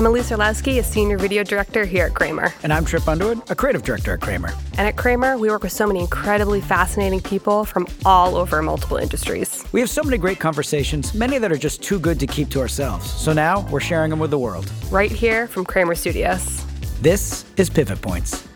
I'm Elise Orlowski, a senior video director here at Kramer. And I'm Trip Underwood, a creative director at Kramer. And at Kramer, we work with so many incredibly fascinating people from all over multiple industries. We have so many great conversations, many that are just too good to keep to ourselves. So now we're sharing them with the world. Right here from Kramer Studios. This is Pivot Points.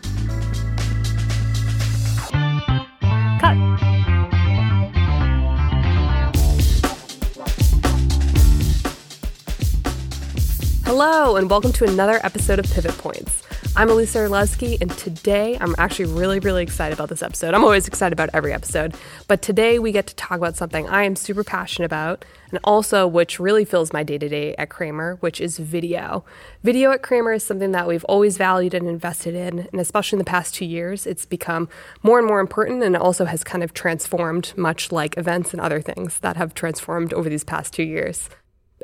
Hello, and welcome to another episode of Pivot Points. I'm Elisa Orlowski, and today I'm actually really, really excited about this episode. I'm always excited about every episode, but today we get to talk about something I am super passionate about, and also which really fills my day to day at Kramer, which is video. Video at Kramer is something that we've always valued and invested in, and especially in the past two years, it's become more and more important and also has kind of transformed, much like events and other things that have transformed over these past two years.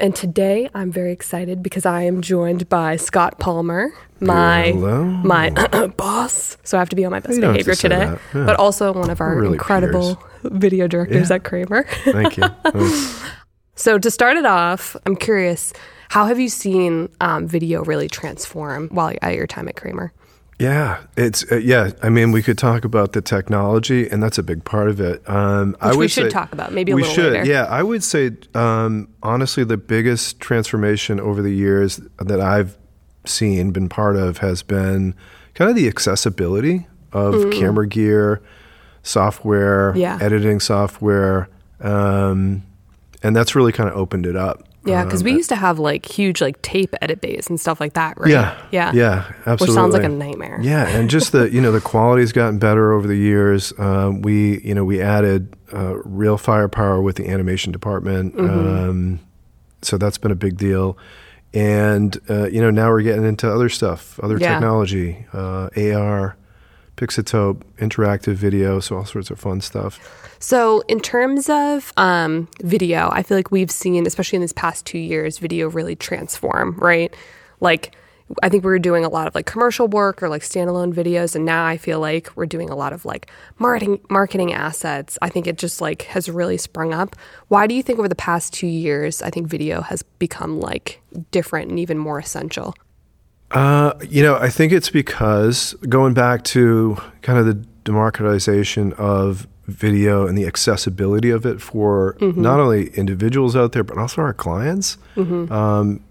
And today I'm very excited because I am joined by Scott Palmer, my Hello. my boss. So I have to be on my best You to behavior today. Yeah. but also one of our really incredible video directors Yeah. at Kramer. Thank you. Thanks. so to start it off, I'm curious, how have you seen um, video really transform while at your time at Kramer? Yeah, it's uh, yeah. I mean, we could talk about the technology, and that's a big part of it. Um, I would we should say- talk about, maybe a we little should. later. Yeah, I would say um, honestly, the biggest transformation over the years that I've seen, been part of, has been kind of the accessibility of camera gear, software, Mm. Yeah. editing software, um, and that's really kind of opened it up. Yeah, because Um, we used to have like huge like tape edit bays and stuff like that, right? Yeah, yeah, yeah, absolutely. Which sounds like a nightmare. Yeah, and just the you know the quality's gotten better over the years. Um, we you know we added uh, real firepower with the animation department, Mm-hmm. um, so that's been a big deal. And uh, you know now we're getting into other stuff, other Yeah. technology, uh, AR, Pixotope, interactive video, so all sorts of fun stuff. So, in terms of um, video, I feel like we've seen, especially in these past two years, video really transform, right? Like, I think we were doing a lot of like commercial work or like standalone videos, and now I feel like we're doing a lot of like marketing marketing assets. I think it just like has really sprung up. Why do you think over the past two years, I think video has become like different and even more essential? Uh, you know, I think it's because going back to kind of the democratization of video and the accessibility of it for not only individuals out there, but also our clients. Um,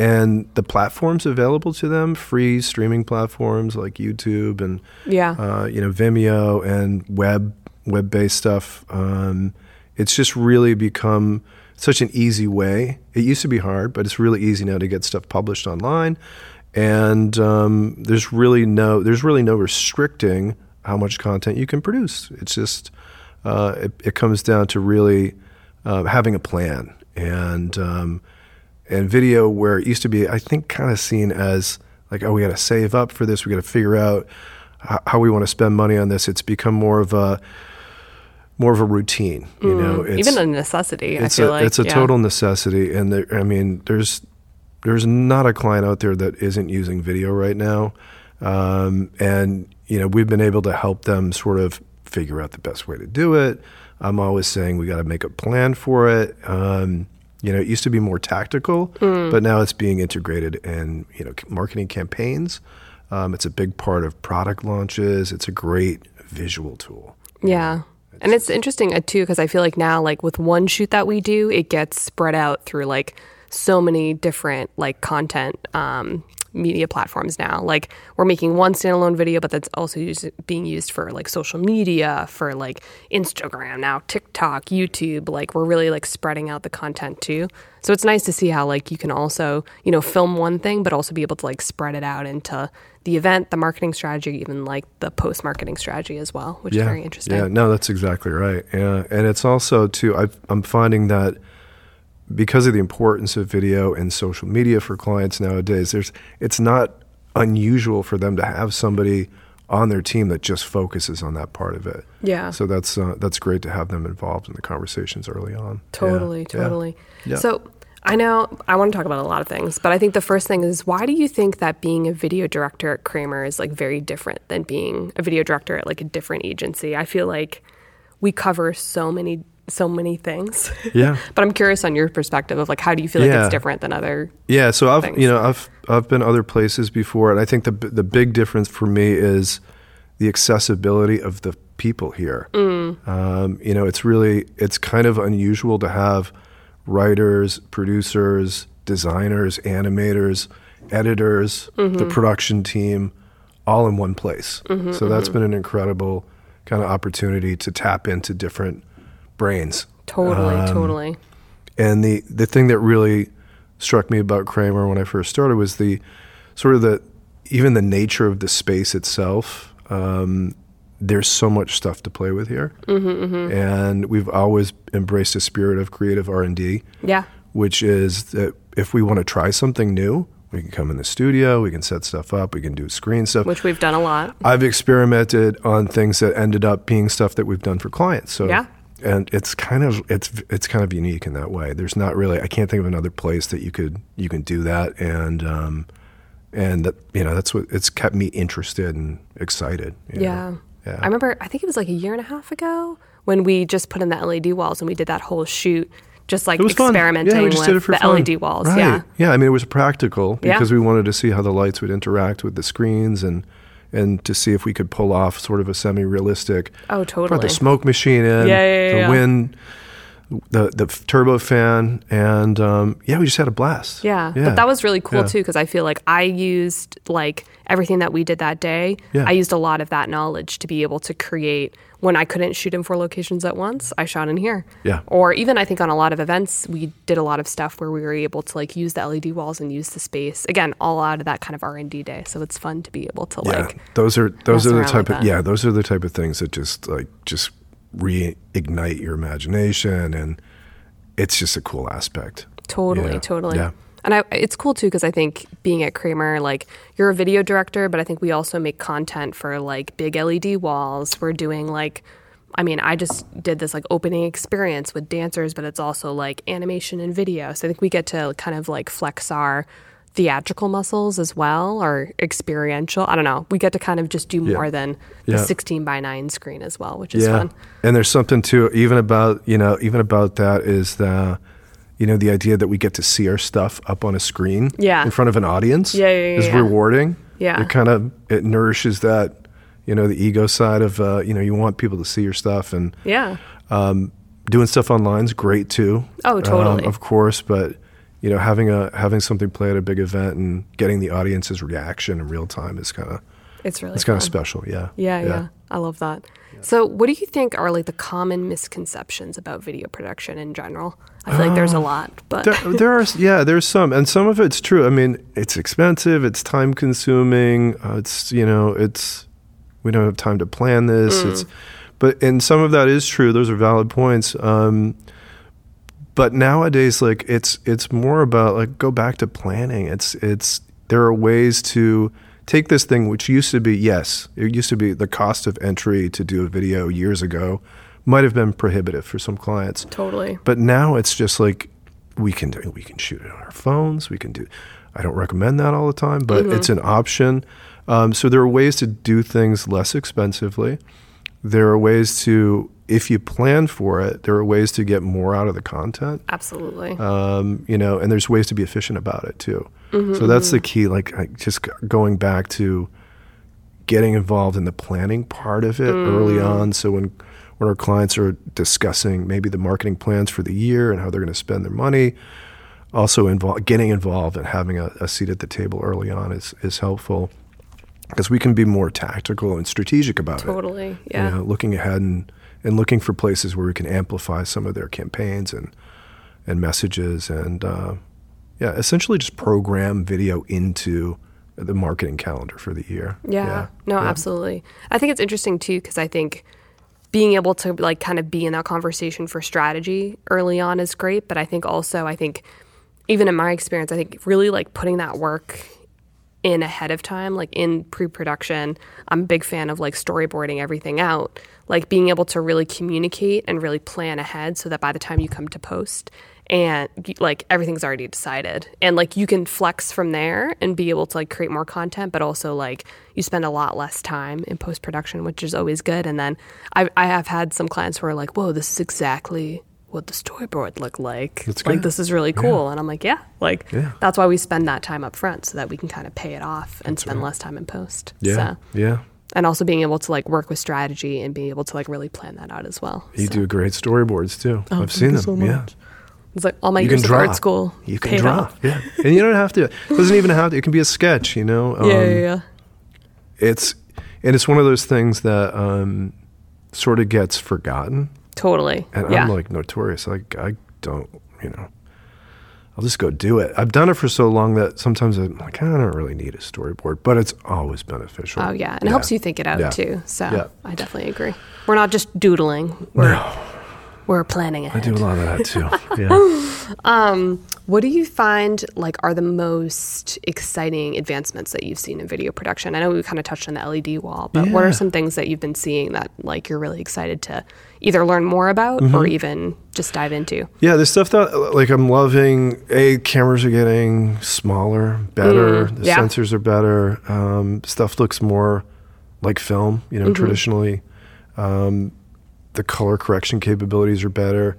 and the platforms available to them, free streaming platforms like YouTube and Yeah. uh, you know Vimeo and web web based stuff. Um, it's just really become such an easy way. It used to be hard, but it's really easy now to get stuff published online. And um, there's really no there's really no restricting how much content you can produce. It's just uh, it, it comes down to really uh, having a plan and um, and video where it used to be I think kind of seen as like oh we got to save up for this we got to figure out how, how we want to spend money on this. It's become more of a more of a routine. You know, it's, even a necessity. I it's feel a like it's a yeah. total necessity, and there, I mean, there's there's not a client out there that isn't using video right now, um, and you know we've been able to help them sort of figure out the best way to do it. I'm always saying we got to make a plan for it. Um, you know, it used to be more tactical, Hmm. but now it's being integrated in you know marketing campaigns. Um, it's a big part of product launches. It's a great visual tool. Yeah. And it's interesting uh, too because I feel like now, like with one shoot that we do, it gets spread out through like so many different like content um, media platforms now. Like we're making one standalone video, but that's also used, being used for like social media, for like Instagram now, TikTok, YouTube. Like we're really like spreading out the content too. So it's nice to see how like you can also you know film one thing, but also be able to like spread it out into the event, the marketing strategy, even like the post marketing strategy as well, which is very interesting. Yeah, no, that's exactly right. Yeah, and it's also too. I've, I'm finding that because of the importance of video and social media for clients nowadays, there's it's not unusual for them to have somebody on their team that just focuses on that part of it. Yeah. So that's uh, that's great to have them involved in the conversations early on. Yeah, Totally, yeah. totally. Yeah. So I know I want to talk about a lot of things, but I think the first thing is why do you think that being a video director at Kramer is like very different than being a video director at like a different agency? I feel like we cover so many so many things. Yeah. but I'm curious on your perspective of like how do you feel like it's different than other Yeah, so I've things. you know I've I've been other places before, and I think the the big difference for me is the accessibility of the people here. Mm. Um, you know, it's really it's kind of unusual to have writers, producers, designers, animators, editors, the mm-hmm. production team, all in one place. Mm-hmm, so that's mm-hmm. been an incredible kind of opportunity to tap into different brains. totally, Um, totally. And the the thing that really struck me about Kramer when I first started was the sort of the even the nature of the space itself. Um, there's so much stuff to play with here, Mm-hmm, and we've always embraced a spirit of creative R and D, Yeah. which is that if we want to try something new, we can come in the studio, we can set stuff up, we can do screen stuff. Which we've done a lot. I've experimented on things that ended up being stuff that we've done for clients. So Yeah. And it's kind of it's it's kind of unique in that way. There's not really I can't think of another place that you could you can do that and um and that you know that's what it's kept me interested and excited. you know. Yeah. Yeah. I remember, I think it was like a year and a half ago when we just put in the LED walls and we did that whole shoot, just like It was fun. experimenting Yeah, with did it for the fun. LED walls. Right. Yeah. Yeah, I mean it was practical Yeah. because we wanted to see how the lights would interact with the screens and and to see if we could pull off sort of a semi-realistic Oh, brought totally. the smoke machine in, Yeah, yeah, yeah, the wind, the the turbo fan, and um, yeah, we just had a blast. Yeah. But that was really cool Yeah. too because I feel like I used like everything that we did that day. Yeah. I used a lot of that knowledge to be able to create when I couldn't shoot in four locations at once, I shot in here. Yeah. Or even I think on a lot of events, we did a lot of stuff where we were able to like use the LED walls and use the space. Again, all out of that kind of R and D day. So it's fun to be able to yeah. like those are those are the type like of that. yeah those are the type of things that just like just reignite your imagination and it's just a cool aspect. Totally, Yeah. totally. Yeah. And I, it's cool too because I think being at Kramer, like you're a video director, but I think we also make content for like big LED walls. We're doing like, I mean, I just did this like opening experience with dancers, but it's also like animation and video. So I think we get to kind of like flex our theatrical muscles as well or experiential. I don't know. We get to kind of just do Yeah. more than the Yeah. 16 by 9 screen as well, which is yeah. fun. And there's something too even about, you know, even about that is the you know, the idea that we get to see our stuff up on a screen Yeah. in front of an audience Yeah, yeah, yeah, is yeah. rewarding. Yeah. It kind of it nourishes that, you know, the ego side of uh, you know, you want people to see your stuff and Yeah. um, doing stuff online is great too. Oh, totally. Um, of course, but you know, having a having something play at a big event and getting the audience's reaction in real time is kind of It's really it's kind of special. Yeah. Yeah, yeah, I love that. So, what do you think are like the common misconceptions about video production in general? I feel like there's a lot, but there, there are yeah there's some and some of it's true i mean it's expensive it's time consuming uh, it's you know it's we don't have time to plan this it's but and some of that is true those are valid points um, but nowadays like it's it's more about like go back to planning it's it's there are ways to take this thing which used to be yes it used to be the cost of entry to do a video years ago might have been prohibitive for some clients totally. but now it's just like we can do, we can shoot it on our phones. We can do. I don't recommend that all the time, but it's an option. Um, so there are ways to do things less expensively. There are ways to, if you plan for it, there are ways to get more out of the content. Absolutely. Um, you know, and there's ways to be efficient about it too. Mm-hmm, so that's mm-hmm. the key. Like I, just going back to getting involved in the planning part of it early mm. on. So when when our clients are discussing maybe the marketing plans for the year and how they're going to spend their money, also involve getting involved and having a, a seat at the table early on is is helpful because we can be more tactical and strategic about it totally. Yeah. you know, looking ahead and, and looking for places where we can amplify some of their campaigns and and messages and uh, yeah, essentially just program video into the marketing calendar for the year. Yeah. No, absolutely. I think it's interesting too because I think being able to like kind of be in that conversation for strategy early on is great, but I think also I think even in my experience, I think really like putting that work in ahead of time, like in pre-production. I'm a big fan of like storyboarding everything out, like being able to really communicate and really plan ahead so that by the time you come to post and like everything's already decided and like you can flex from there and be able to like create more content but also like you spend a lot less time in post production which is always good and then I, I have had some clients who are like whoa this is exactly what the storyboard look like That's like this is really cool and i'm like yeah like Yeah. that's why we spend that time up front so that we can kind of pay it off and spend less time in post Yeah. so Yeah. and also being able to like work with strategy and being able to like really plan that out as well You So do great storyboards too. Oh, I've seen them. so yeah. it's like all my You years can draw. art school You can draw. off. Yeah. And you don't have to. It doesn't even have to. It can be a sketch, you know? yeah, Um, yeah, yeah. It's, and it's one of those things that um, sort of gets forgotten. Totally. And yeah. I'm like notorious. Like, I don't, you know, I'll just go do it. I've done it for so long that sometimes I'm like, I don't really need a storyboard, but it's always beneficial. oh yeah, and it helps you think it out Yeah. too. So Yeah. I definitely agree. We're not just doodling. We're No, we're planning it. I do a lot of that too. Yeah. What do you find like are the most exciting advancements that you've seen in video production? I know we kind of touched on the LED wall, but what are some things that you've been seeing that like you're really excited to either learn more about Mm-hmm. or even just dive into? Yeah, there's stuff that like I'm loving. A cameras are getting smaller, better. Mm, the yeah. sensors are better. Um, stuff looks more like film, you know, Mm-hmm. traditionally. Um, the color correction capabilities are better.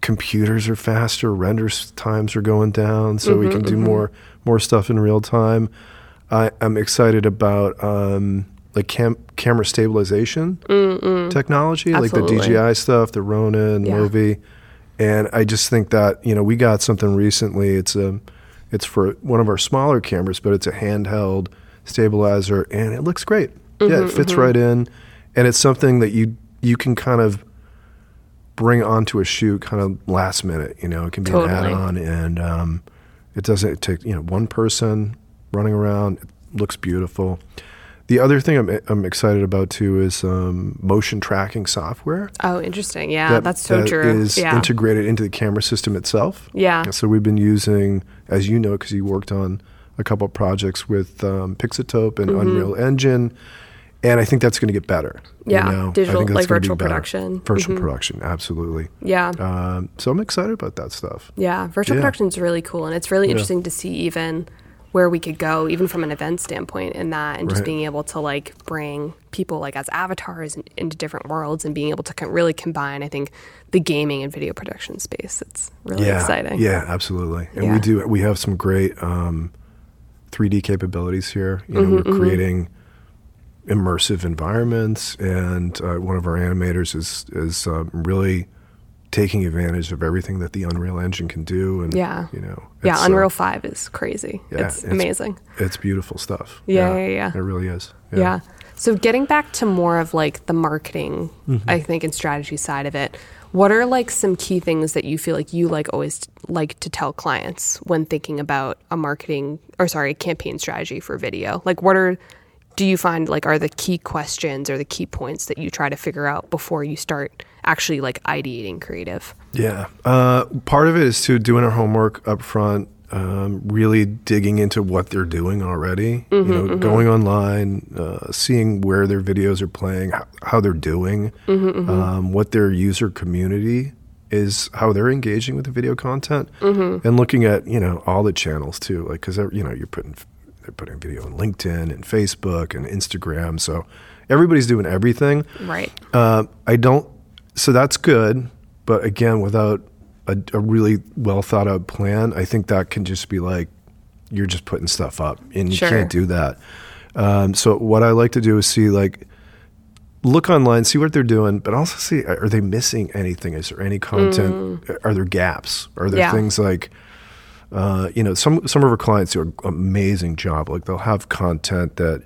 Computers are faster. Render times are going down, so we can do more more stuff in real time. I, I'm excited about um, like cam- camera stabilization technology, like the Absolutely. DJI stuff, the Ronin, Yeah. Movi, and I just think that you know we got something recently. It's a it's for one of our smaller cameras, but it's a handheld stabilizer, and it looks great. Mm-hmm, yeah, it fits right in, and it's something that you you can kind of bring onto a shoot kind of last minute. You know, it can be Totally. an add-on, and um, it doesn't take you know one person running around. It looks beautiful. The other thing I'm, I'm excited about too is um, motion tracking software. Oh, interesting. Yeah, that- that's so that true. is yeah. integrated into the camera system itself. Yeah. So we've been using, as you know, because you worked on a couple of projects with um, Pixotope and Mm-hmm. Unreal Engine, and I think that's going to get better. you Yeah, know? I digital- think that's like gonna be virtual production. Virtual Mhm. production, absolutely. yeah. Um, so I'm excited about that stuff. Yeah, virtual Yeah. production is really cool, and it's really interesting to see even where we could go, even from an event standpoint, in that, and just Right. being able to like bring people like as avatars in, into different worlds, and being able to co- really combine. I think the gaming and video production space. It's really yeah, exciting. Yeah, absolutely. And Yeah. we do. We have some great um, 3D capabilities here. You know, Mm-hmm, we're creating immersive environments, and uh, one of our animators is is um, really taking advantage of everything that the Unreal Engine can do. And Yeah. you know, yeah. it's, uh, Unreal Five is crazy. yeah, it's, amazing. It's beautiful stuff. Yeah, yeah, yeah. It really is. Yeah. So getting back to more of like the marketing, Mm-hmm. I think, and strategy side of it, what are like some key things that you feel like you like always like to tell clients when thinking about a marketing or sorry, a campaign strategy for video? Like what are do you find like are the key questions or the key points that you try to figure out before you start actually like ideating creative? Yeah. Uh, part of it is to doing our homework up front, um, really digging into what they're doing already, you know, going online, uh, seeing where their videos are playing, how, how they're doing, um, what their user community is, how they're engaging with the video content, and looking at, you know, all the channels too. Like, because, you know, you're putting, they're putting video on LinkedIn and Facebook and Instagram. So everybody's doing everything. Right. Uh, I don't. So that's good, but again, without a, a really well thought out plan, I think that can just be like you're just putting stuff up, and you Sure. can't do that. Um, so what I like to do is see like look online, see what they're doing, but also see are they missing anything? Is there any content? Are there gaps? Are there Mm. Yeah. things like uh, you know some some of our clients do an amazing job. Like they'll have content that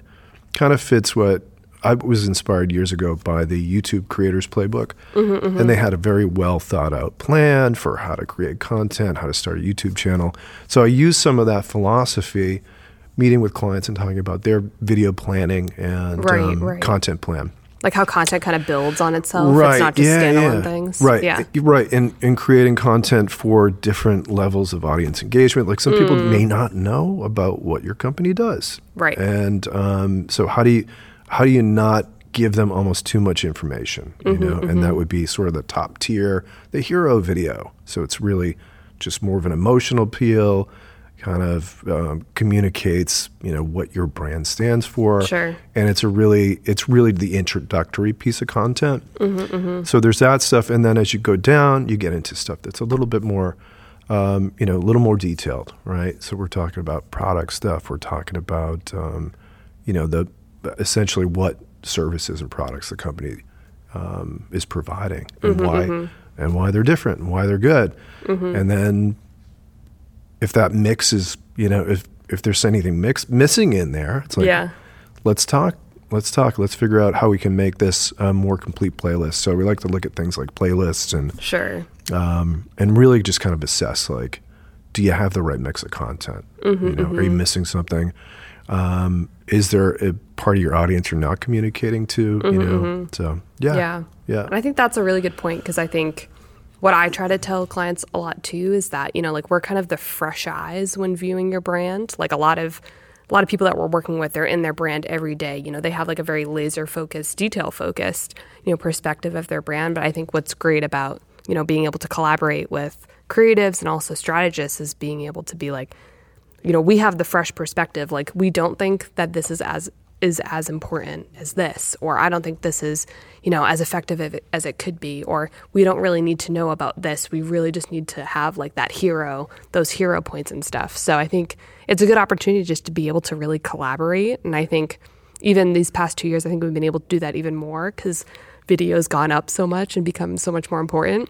kind of fits what I was inspired years ago by the YouTube Creators Playbook, Mm-hmm, and they had a very well thought out plan for how to create content, how to start a YouTube channel. So I use some of that philosophy, meeting with clients and talking about their video planning and Right, um, right. content plan. Like how content kind of builds on itself. right It's not just yeah, standalone yeah. things. right Yeah. right and in creating content for different levels of audience engagement like some people may not know about what your company does Mm. Right. and um, so how do you how do you not give them almost too much information you Mm-hmm, know and that would be sort of the top tier the hero video so it's really just more of an emotional appeal kind of um, communicates you know what your brand stands for. Sure. and it's a really it's really the introductory piece of content. Mm-hmm, so there's that stuff. And then as you go down you get into stuff that's a little bit more um, you know a little more detailed right? So we're talking about product stuff. We're talking about um, you know the essentially what services and products the company um, is providing and Mm-hmm, why and why they're different and why they're good. And then if that mix is you know if if there's anything mix missing in there it's like Yeah. let's talk let's talk let's figure out how we can make this a more complete playlist. So we like to look at things like playlists and Sure. um, and really just kind of assess like do you have the right mix of content? Mm-hmm, you know are you missing something? Um, is there a part of your audience you're not communicating to you know? so yeah. Mm-hmm, Yeah. yeah. And I think that's a really good point because I think what I try to tell clients a lot too is that, you know, like we're kind of the fresh eyes when viewing your brand. Like a lot of a lot of people that we're working with, they're in their brand every day. You know, they have like a very laser focused, detail focused, you know, perspective of their brand. But I think what's great about, you know, being able to collaborate with creatives and also strategists is being able to be like, you know, we have the fresh perspective. Like we don't think that this is as is as important as this, or I don't think this is, you know, as effective as it- could be, or we don't really need to know about this. We really just need to have like that hero, those hero points and stuff. So I think it's a good opportunity just to be able to really collaborate. And I think even these past two years, I think we've been able to do that even more because video's gone up so much and become so much more important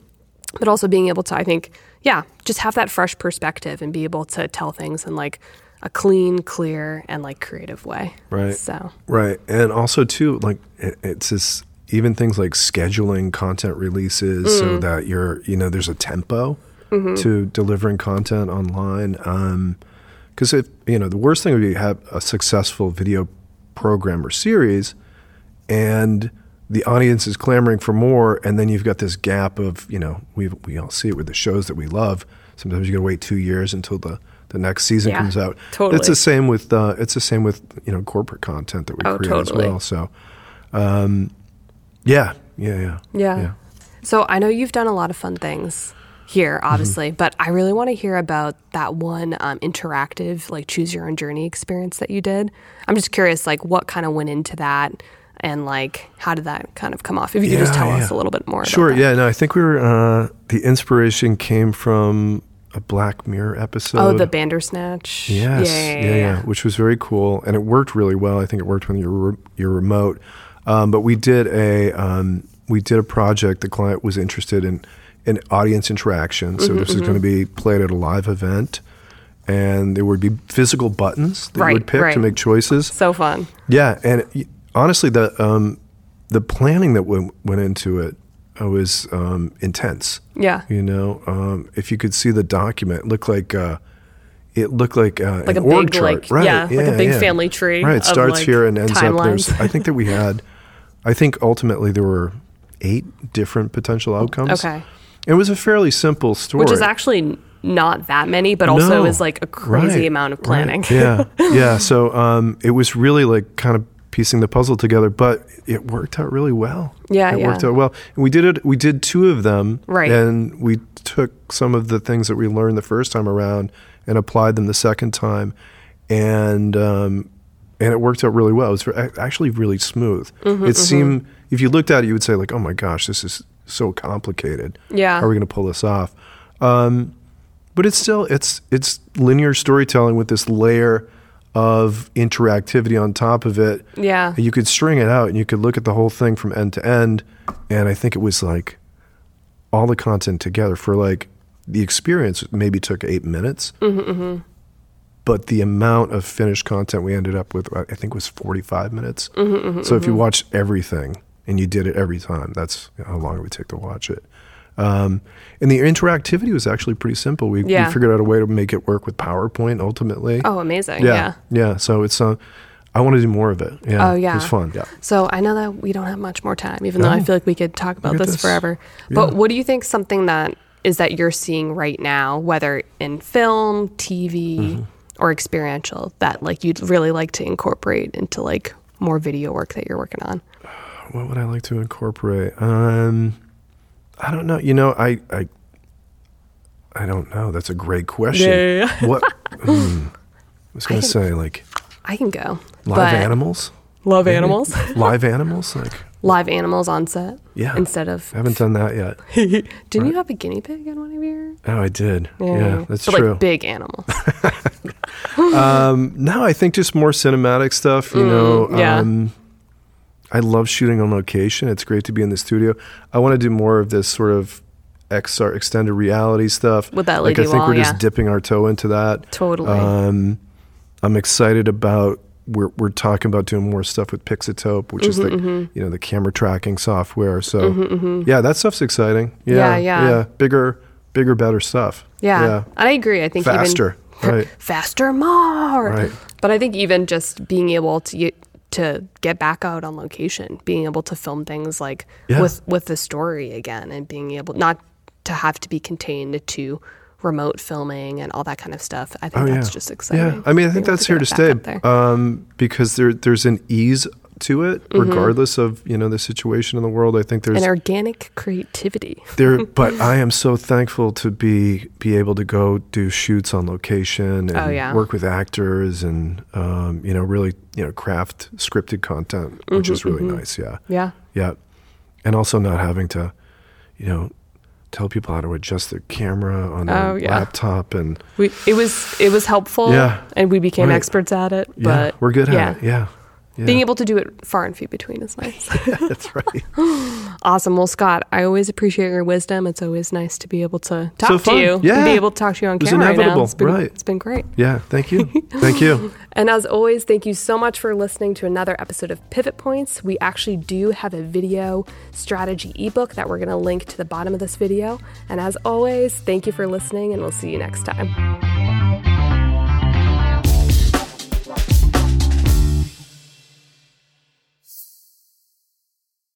but also being able to i think yeah just have that fresh perspective and be able to tell things and like a clean clear and like creative way Right. so Right. And also too, like it, it's this even things like scheduling content releases Mm. so that you're you know, there's a tempo Mm-hmm. to delivering content online. Um because if you know, the worst thing would be have a successful video program or series and the audience is clamoring for more and then you've got this gap of, you know, we we all see it with the shows that we love. Sometimes you gotta wait two years until the the next season Yeah, comes out. totally. It's the same with uh, it's the same with you know corporate content that we Oh, create totally. as well. So, um, yeah, yeah, yeah, yeah. so i know you've done a lot of fun things here Mm-hmm. obviously but i really want to hear about that one um, interactive like choose your own journey experience that you did i'm just curious like what kind of went into that and like how did that kind of come off if you could just Yeah, tell us a little bit more Sure. Yeah. No, I think we were. Uh, the inspiration came from a Black Mirror episode. oh the bandersnatch Yes. yeah yeah, yeah, Which was very cool, and it worked really well. I think it worked when you're re- you're remote. Um, but we did a um, we did a project. The client was interested in in audience interaction. So Mm-hmm, this is going to be played at a live event, and there would be physical buttons that you would pick right. to make choices. so fun Yeah, and honestly, the um, the planning that went went into it uh, was um, intense. yeah You know, um, if you could see the document, it looked like uh, it looked like uh, Like an a big, org chart, like- right? yeah, like a big family tree Right, it starts like, here and ends up. There's, I think that we had, I think ultimately there were eight different potential outcomes. okay it was a fairly simple story, which is actually not that many, but also No. is like a crazy Right, amount of right. planning. yeah, yeah. So um, it was really like kind of piecing the puzzle together, but it worked out really well. Yeah, it yeah. worked out well. And we did it. We did two of them, Right. And we took some of the things that we learned the first time around and applied them the second time, and um, and it worked out really well. It was actually really smooth. Mm-hmm, it seemed if you looked at it, you would say like, "Oh my gosh, this is so complicated. Yeah. how are we going to pull this off?" Um, but it's still it's it's linear storytelling with this layer of interactivity on top of it. Yeah. And you could string it out and you could look at the whole thing from end to end. And I think it was like all the content together for like the experience maybe took eight minutes. Mm-hmm, But the amount of finished content we ended up with, I think, was 45 minutes. Mm-hmm, so if you watched everything and you did it every time, that's how long it would take to watch it. Um, and the interactivity was actually pretty simple. We, Yeah. we figured out a way to make it work with PowerPoint ultimately. Oh, amazing. Yeah. Yeah. So it's uh, I want to do more of it. Yeah. Oh, yeah. It was fun. Yeah. So I know that we don't have much more time, even though I feel like we could talk about this, this. forever. But Yeah. what do you think something that is that you're seeing right now, whether in film, TV, Mm-hmm. or experiential, that like you'd really like to incorporate into like more video work that you're working on? What would I like to incorporate? Um, I don't know. You know, I, I, I don't know. That's a great question. Yeah, yeah, What? hmm. I was going I to can- say like I can go. live animals. Love Maybe? animals. live animals. Like live animals on set. Yeah. Instead of I haven't done that yet. didn't you have a guinea pig in one of your? Oh, I did. Yeah, that's but true. like big animal. Um, no, I think just more cinematic stuff. You know, Mm, yeah. um, I love shooting on location. It's great to be in the studio. I want to do more of this sort of XR extended reality stuff. With that like I think wall, we're just yeah. dipping our toe into that. Totally. Um, I'm excited about. We're we're talking about doing more stuff with Pixotope, which is the Mm-hmm, you know the camera tracking software. So yeah, that stuff's exciting. Yeah, Yeah, yeah. yeah, bigger, bigger, better stuff. Yeah. yeah. And I agree. I think faster. even right. faster more. Right. But I think even just being able to to get back out on location, being able to film things like Yeah. with with the story again and being able not to have to be contained to remote filming and all that kind of stuff. I think Oh, that's yeah. just exciting. Yeah, I mean, I think that's here to stay um, because there there's an ease to it, Mm-hmm. regardless of you know the situation in the world. I think there's an organic creativity. there, but I am so thankful to be be able to go do shoots on location and Oh, yeah. work with actors and um, you know really you know craft scripted content, which is really Mm-hmm, nice. Yeah, Yeah. yeah, and also not having to you know tell people how to adjust their camera on their Oh, yeah. laptop and We it was it was helpful Yeah. and we became Right. experts at it. yeah, But we're good yeah. at it. Yeah. Yeah. Being able to do it far and few between is nice. That's right. Awesome. Well, Scott, I always appreciate your wisdom. It's always nice to be able to talk So to you and be able to talk to you on camera right now. inevitable. It's been, Right. it's been great. Yeah, thank you. Thank you. And as always, thank you so much for listening to another episode of Pivot Points. We actually do have a video strategy ebook that we're going to link to the bottom of this video. And as always, thank you for listening, and we'll see you next time.